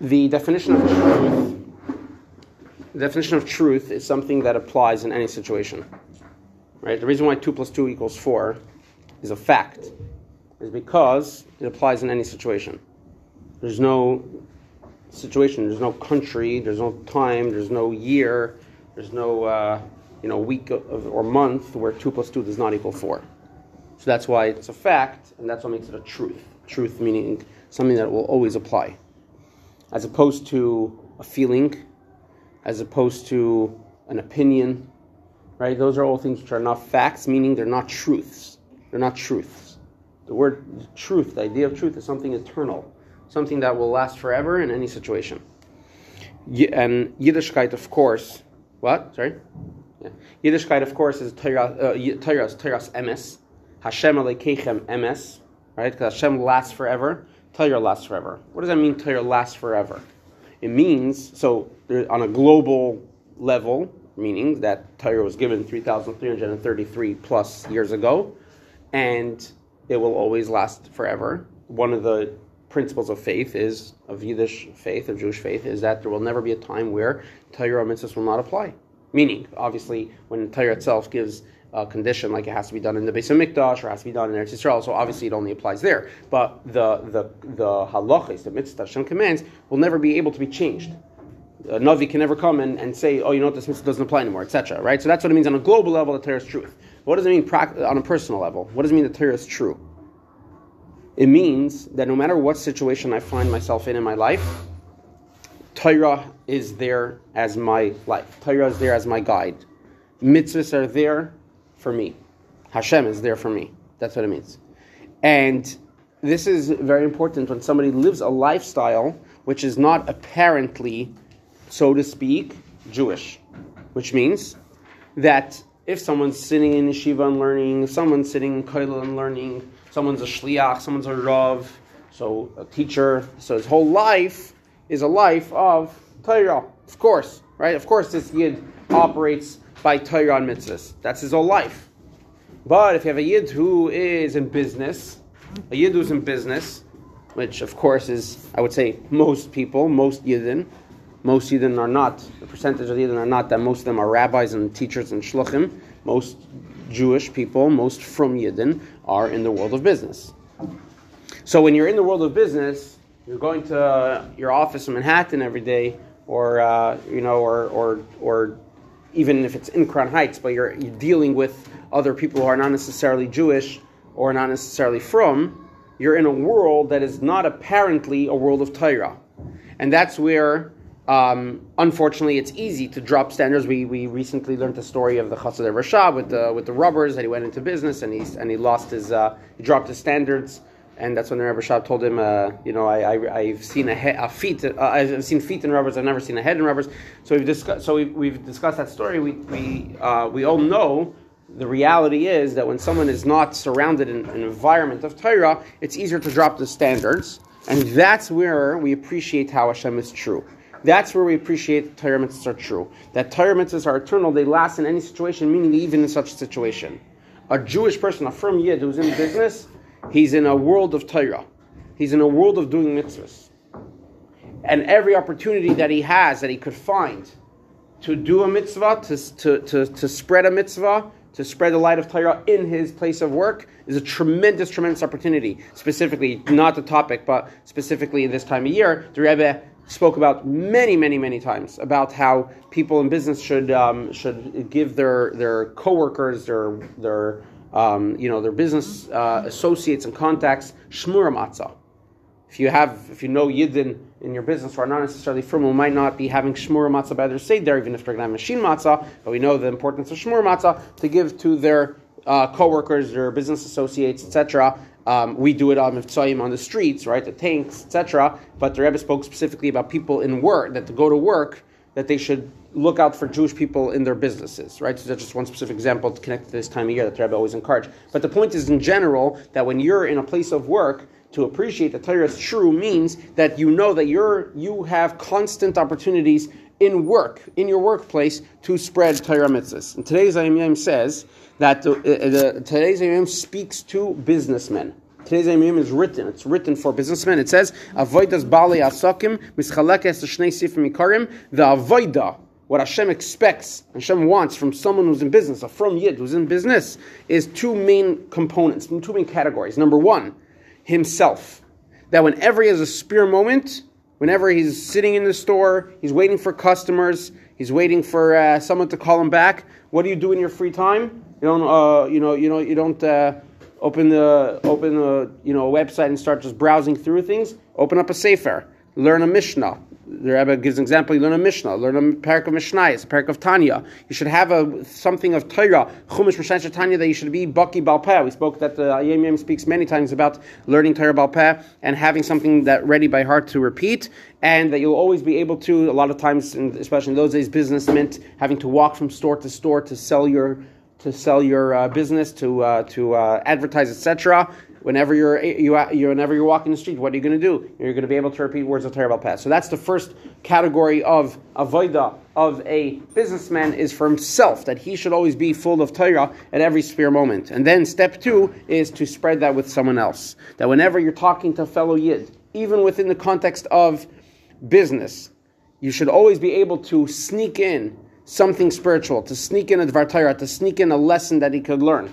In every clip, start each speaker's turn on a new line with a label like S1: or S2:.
S1: the definition of truth, the definition of truth is something that applies in any situation. Right? The reason why two plus two equals four is a fact, is because it applies in any situation. There's no situation, there's no country, there's no time, there's no year, there's no uh, you know week of, or month where two plus two does not equal four. So that's why it's a fact, and that's what makes it a truth. Truth meaning something that will always apply, as opposed to a feeling, as opposed to an opinion. Right? Those are all things which are not facts, meaning they're not truths. They're not truths. The word truth, the idea of truth, is something eternal, something that will last forever in any situation. And Yiddishkeit, of course, what? Sorry? Yeah. Yiddishkeit, of course, is Torah, uh, emes. Hashem Elokeichem emes, right? Because Hashem lasts forever. Torah lasts forever. What does that mean, Torah lasts forever? It means, so on a global level, meaning that Torah was given 3,333 plus years ago, and it will always last forever. One of the principles of faith is, of Yiddish faith, of Jewish faith, is that there will never be a time where Torah mitzvahs will not apply. Meaning, obviously, when Torah itself gives a condition like it has to be done in the Beis Hamikdash or has to be done in Eretz Yisrael, so obviously it only applies there. But the the the halachas, the mitzvah Hashem commands, will never be able to be changed. A Navi can never come and, and say, oh, you know what, this mitzvah doesn't apply anymore, etc. Right? So that's what it means on a global level, the Torah is truth. What does it mean on a personal level? What does it mean the Torah is true? It means that no matter what situation I find myself in in my life, Torah is there as my life. Torah is there as my guide. Mitzvahs are there for me. Hashem is there for me. That's what it means. And this is very important when somebody lives a lifestyle which is not apparently, so to speak, Jewish. Which means that if someone's sitting in yeshiva and learning, someone's sitting in kollel and learning, someone's a shliach, someone's a rav, so a teacher, so his whole life is a life of Torah, of course, right? Of course, this yid operates by Torah and mitzvahs. That's his whole life. But if you have a yid who is in business, a yid who's in business, which of course is, I would say, most people, most yidden, most yidden are not, the percentage of yidden are not that most of them are rabbis and teachers and shluchim. Most Jewish people, most from yidden, are in the world of business. So when you're in the world of business, you're going to your office in Manhattan every day, or uh, you know, or or or even if it's in Crown Heights, but you're, you're dealing with other people who are not necessarily Jewish or not necessarily from, you're in a world that is not apparently a world of Torah. And that's where, um, unfortunately, it's easy to drop standards. We, we recently learned the story of the Chassid Rashab with the, with the rubbers that he went into business and, he and he lost his, uh, he dropped his standards and that's when the Rebbe Shab told him, uh, you know, I, have seen a, he, a feet, uh, I've seen feet in rubbers, I've never seen a head in rubbers. So we've discussed, so we've, we've discussed that story. We, we, uh, we all know the reality is that when someone is not surrounded in an environment of Torah, it's easier to drop the standards. And that's where we appreciate how Hashem is true. That's where we appreciate Torah mitzvahs are true. That Torah mitzvahs are eternal, they last in any situation, meaning even in such a situation. A Jewish person, a frum yid who's in business, He's in a world of Torah. He's in a world of doing mitzvahs. And every opportunity that he has, that he could find to do a mitzvah, to, to, to, to spread a mitzvah, to spread the light of Torah in his place of work is a tremendous, tremendous opportunity. Specifically, not the topic, but specifically in this time of year, the Rebbe spoke about many, many, many times about how people in business should um, should give their their coworkers, their their um, you know, their business uh, associates and contacts, shmura matzah. If you have, if you know yidden in your business who are not necessarily who might not be having shmura matzah by their seder, even if they're going to have machine matzah, but we know the importance of shmura matzah to give to their uh, co-workers, their business associates, etc. Um, we do it on Mivtzayim on the streets, right, the tanks, etc. But the Rebbe spoke specifically about people in work, that to go to work, that they should look out for Jewish people in their businesses, right? So that's just one specific example to connect to this time of year that the Rebbe always encouraged. But the point is, in general, that when you're in a place of work, to appreciate that Torah is true means that you know that you're you have constant opportunities in work, in your workplace, to spread Torah mitzvahs. And today's Ayim says that the, uh, the, today's Ayim speaks to businessmen. Today's Yom is written. It's written for businessmen. It says, Avoidas Bali Asakim, Mischalekes Shnei Sifim Ikarim, the Avoida, what Hashem expects, Hashem wants from someone who's in business, a frum Yid who's in business, is two main components, two main categories. Number one, himself. That whenever he has a spare moment, whenever he's sitting in the store, he's waiting for customers, he's waiting for uh, someone to call him back. What do you do in your free time? You don't, uh, you know, you know, you don't. Uh, open the open a you know a website and start just browsing through things. Open up a sefer, learn a Mishnah. The Rebbe gives an example. You learn a Mishnah, learn a parak of Mishnayos, a parak of Tanya. You should have a something of Torah, Chumash Mishnayos Tanya that you should be Baki Balpeh. We spoke that uh, the Yom Yom speaks many times about learning Torah Balpeh and having something that ready by heart to repeat, and that you'll always be able to. A lot of times, especially in those days, business meant having to walk from store to store to sell your to sell your uh, business, to uh, to uh, advertise, etc. Whenever you're you, you whenever you're walking the street, what are you going to do? You're going to be able to repeat words of Torah Balpeh. So that's the first category of avoida of a businessman is for himself that he should always be full of Torah at every spare moment. And then step two is to spread that with someone else. That whenever you're talking to fellow yid, even within the context of business, you should always be able to sneak in something spiritual, to sneak in a Dvar Torah, to sneak in a lesson that he could learn.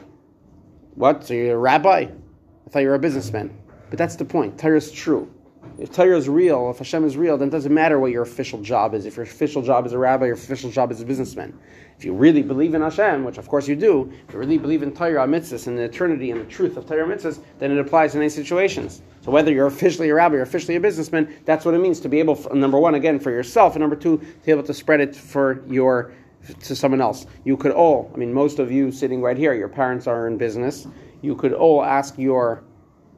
S1: What? So you're a rabbi? I thought you were a businessman. But that's the point. Torah is true. If Torah is real, if Hashem is real, then it doesn't matter what your official job is. If your official job is a rabbi, your official job is a businessman. If you really believe in Hashem, which of course you do, if you really believe in Torah mitzvahs and the eternity and the truth of Torah mitzvahs, then it applies in any situations. So whether you're officially a rabbi or officially a businessman, that's what it means to be able, number one, again, for yourself, and number two, to be able to spread it for your to someone else. You could all, I mean, most of you sitting right here, your parents are in business. You could all ask your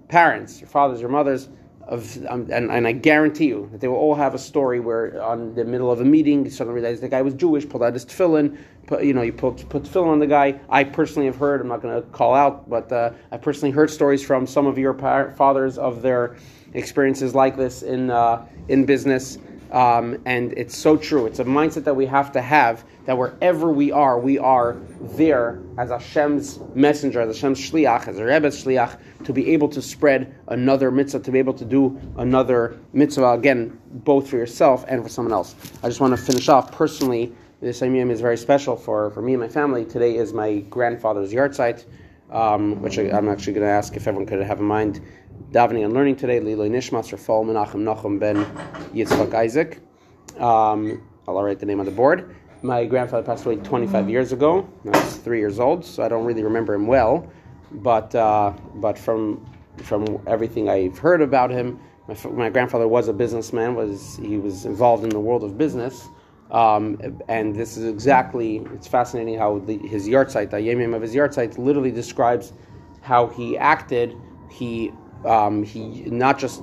S1: parents, your fathers, your mothers, of, um, and, and I guarantee you that they will all have a story where on the middle of a meeting you suddenly realize the guy was Jewish, pulled out his tefillin, put, you know, you put put tefillin on the guy. I personally have heard. I'm not going to call out, but uh, I personally heard stories from some of your par- fathers of their experiences like this in uh, in business. Um, and it's so true. It's a mindset that we have to have that wherever we are, we are there as Hashem's messenger, as Hashem's shliach, as a Rebbe's shliach, to be able to spread another mitzvah, to be able to do another mitzvah, again, both for yourself and for someone else. I just want to finish off personally. This Yom is very special for, for me and my family. Today is my grandfather's yahrzeit, um, which I, am actually going to ask if everyone could have in mind davening and learning today, L'ilui Nishmas, Rafal Menachem Nachum ben Yitzchak Isaac. Um, I'll write the name on the board. My grandfather passed away 25 years ago. I was three years old, so I don't really remember him well. But uh, but from from everything I've heard about him, my, my, grandfather was a businessman. Was he was involved in the world of business. Um, and this is exactly, it's fascinating how the, his yahrzeit, the yemim of his yahrzeit, literally describes how he acted. He um, he not just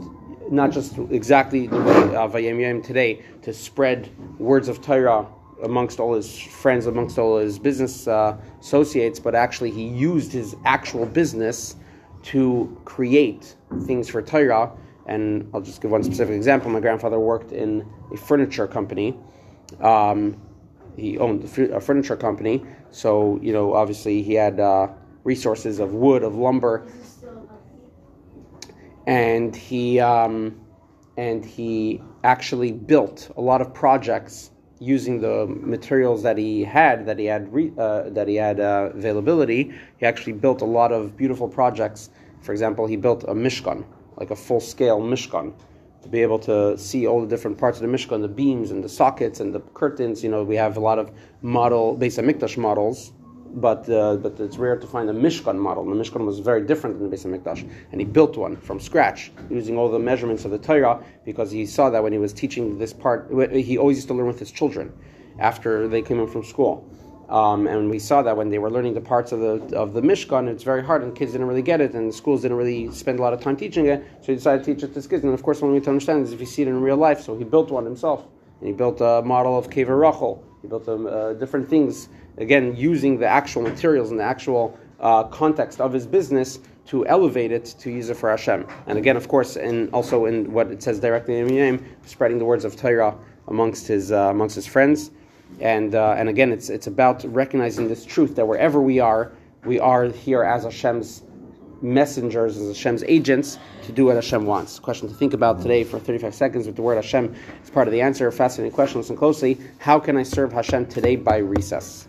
S1: not just exactly the way of Vayim today to spread words of Torah amongst all his friends, amongst all his business uh, associates, but actually he used his actual business to create things for Torah. And I'll just give one specific example. My grandfather worked in a furniture company. Um, he owned a furniture company, so you know obviously he had uh, resources of wood, of lumber, and he um, and he actually built a lot of projects using the materials that he had that he had re, uh, that he had uh, availability. He actually built a lot of beautiful projects. For example, he built a mishkan, like a full scale mishkan, to be able to see all the different parts of the mishkan, the beams and the sockets and the curtains. You know, we have a lot of model based on mikdash models but uh, but it's rare to find a Mishkan model. The Mishkan was very different than the Beis Hamikdash, and he built one from scratch using all the measurements of the Torah because he saw that when he was teaching this part, he always used to learn with his children after they came in from school. Um, and we saw that when they were learning the parts of the of the Mishkan, it's very hard, and kids didn't really get it, and the schools didn't really spend a lot of time teaching it. So he decided to teach it to his kids. And of course, one way to understand is if you see it in real life. So he built one himself, and he built a model of Kever Rachel. He built um, uh, different things again, using the actual materials and the actual uh, context of his business to elevate it to use it for Hashem. And again, of course, and also in what it says directly in Yom, spreading the words of Torah amongst his uh, amongst his friends. And uh, and again, it's it's about recognizing this truth that wherever we are, we are here as Hashem's messengers, as Hashem's agents, to do what Hashem wants. Question to think about today for 35 seconds with the word Hashem is part of the answer. Fascinating question. Listen closely. How can I serve Hashem today by recess?